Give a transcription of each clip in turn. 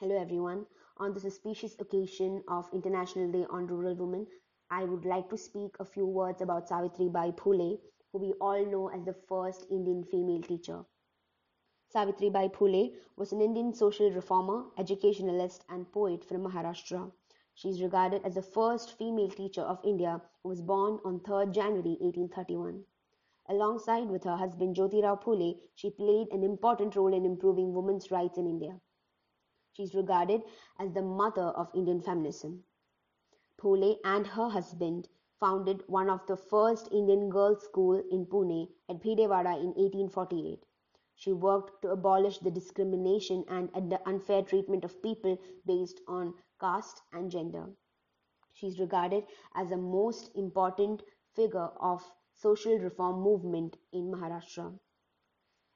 Hello everyone. On this auspicious occasion of International Day on Rural Women, I would like to speak a few words about Savitri Bai Phule, who we all know as the first Indian female teacher. Savitri Bai Phule was an Indian social reformer, educationalist, and poet from Maharashtra. She is regarded as the first female teacher of India who was born on 3rd January 1831. Alongside with her husband Jyotirao Phule, she played an important role in improving women's rights in India. She is regarded as the mother of Indian feminism. Phule and her husband founded one of the first Indian girls' school in Pune at Bhidewada in 1848. She worked to abolish the discrimination and the unfair treatment of people based on caste and gender. She is regarded as a most important figure of social reform movement in Maharashtra.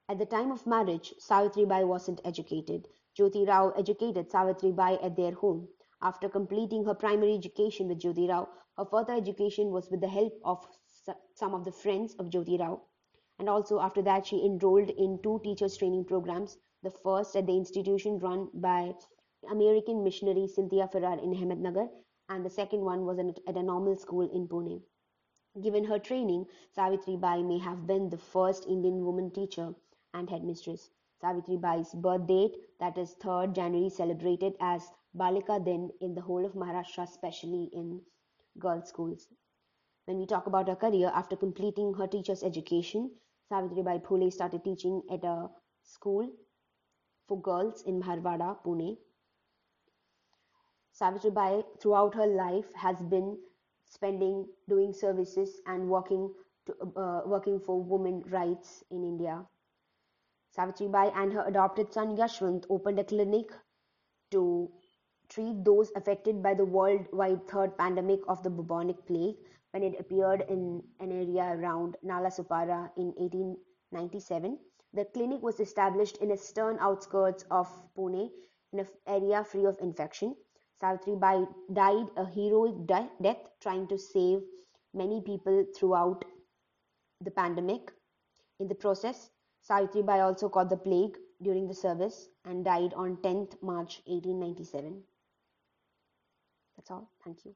At the time of marriage, Savitri Bai wasn't educated. Jyoti Rao educated Savitri Bai at their home. After completing her primary education with Jyoti Rao, her further education was with the help of some of the friends of Jyoti Rao and also after that she enrolled in two teachers training programs the first at the institution run by American missionary Cynthia Farrar in Ahmednagar and the second one was at a normal school in Pune. Given her training, Savitri Bai may have been the first Indian woman teacher and headmistress. Savitri Bai's birth date, that is 3rd January, celebrated as Balika Din in the whole of Maharashtra, especially in girls' schools. When we talk about her career, after completing her teacher's education, Savitribai Phule started teaching at a school for girls in Maharwada, Pune. Savitribai, throughout her life, has been spending doing services and working to, uh, working for women rights in India. Savitribai and her adopted son Yashwant opened a clinic to treat those affected by the worldwide third pandemic of the bubonic plague when it appeared in an area around Nalasopara in 1897. The clinic was established in a stern outskirts of Pune in an area free of infection. Savitri Bai died a heroic death trying to save many people throughout the pandemic. In the process, Savitri Bai also caught the plague during the service and died on 10th March 1897. That's all. Thank you.